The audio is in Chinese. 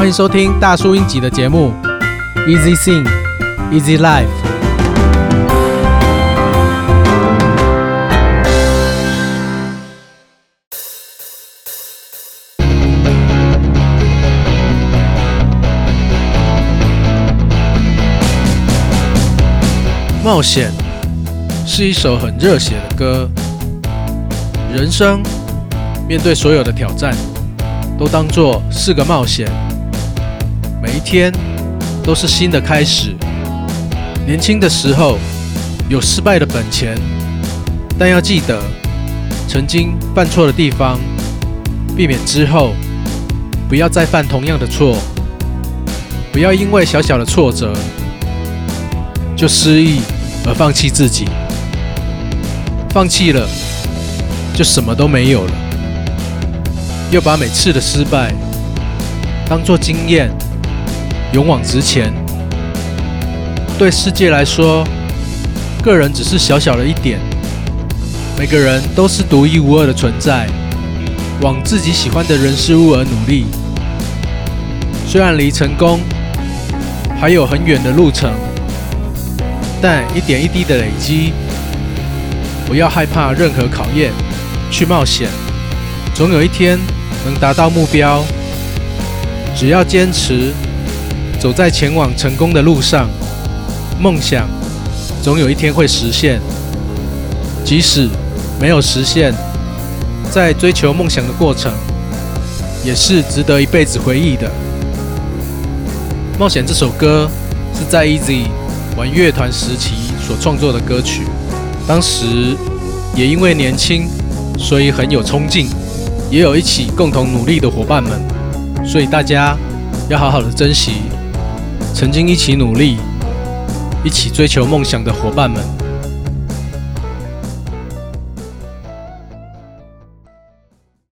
欢迎收听大叔英集的节目，Easy Sing, Easy Life。冒险是一首很热血的歌，人生面对所有的挑战，都当作是个冒险。天都是新的开始。年轻的时候有失败的本钱，但要记得曾经犯错的地方，避免之后不要再犯同样的错。不要因为小小的挫折就失意而放弃自己，放弃了就什么都没有了。又把每次的失败当作经验。勇往直前，对世界来说，个人只是小小的一点。每个人都是独一无二的存在，往自己喜欢的人事物而努力。虽然离成功还有很远的路程，但一点一滴的累积，不要害怕任何考验，去冒险，总有一天能达到目标。只要坚持。走在前往成功的路上，梦想总有一天会实现。即使没有实现，在追求梦想的过程，也是值得一辈子回忆的。《冒险》这首歌是在 Eazy 玩乐团时期所创作的歌曲，当时也因为年轻，所以很有冲劲，也有一起共同努力的伙伴们，所以大家要好好的珍惜。曾经一起努力、一起追求梦想的伙伴们。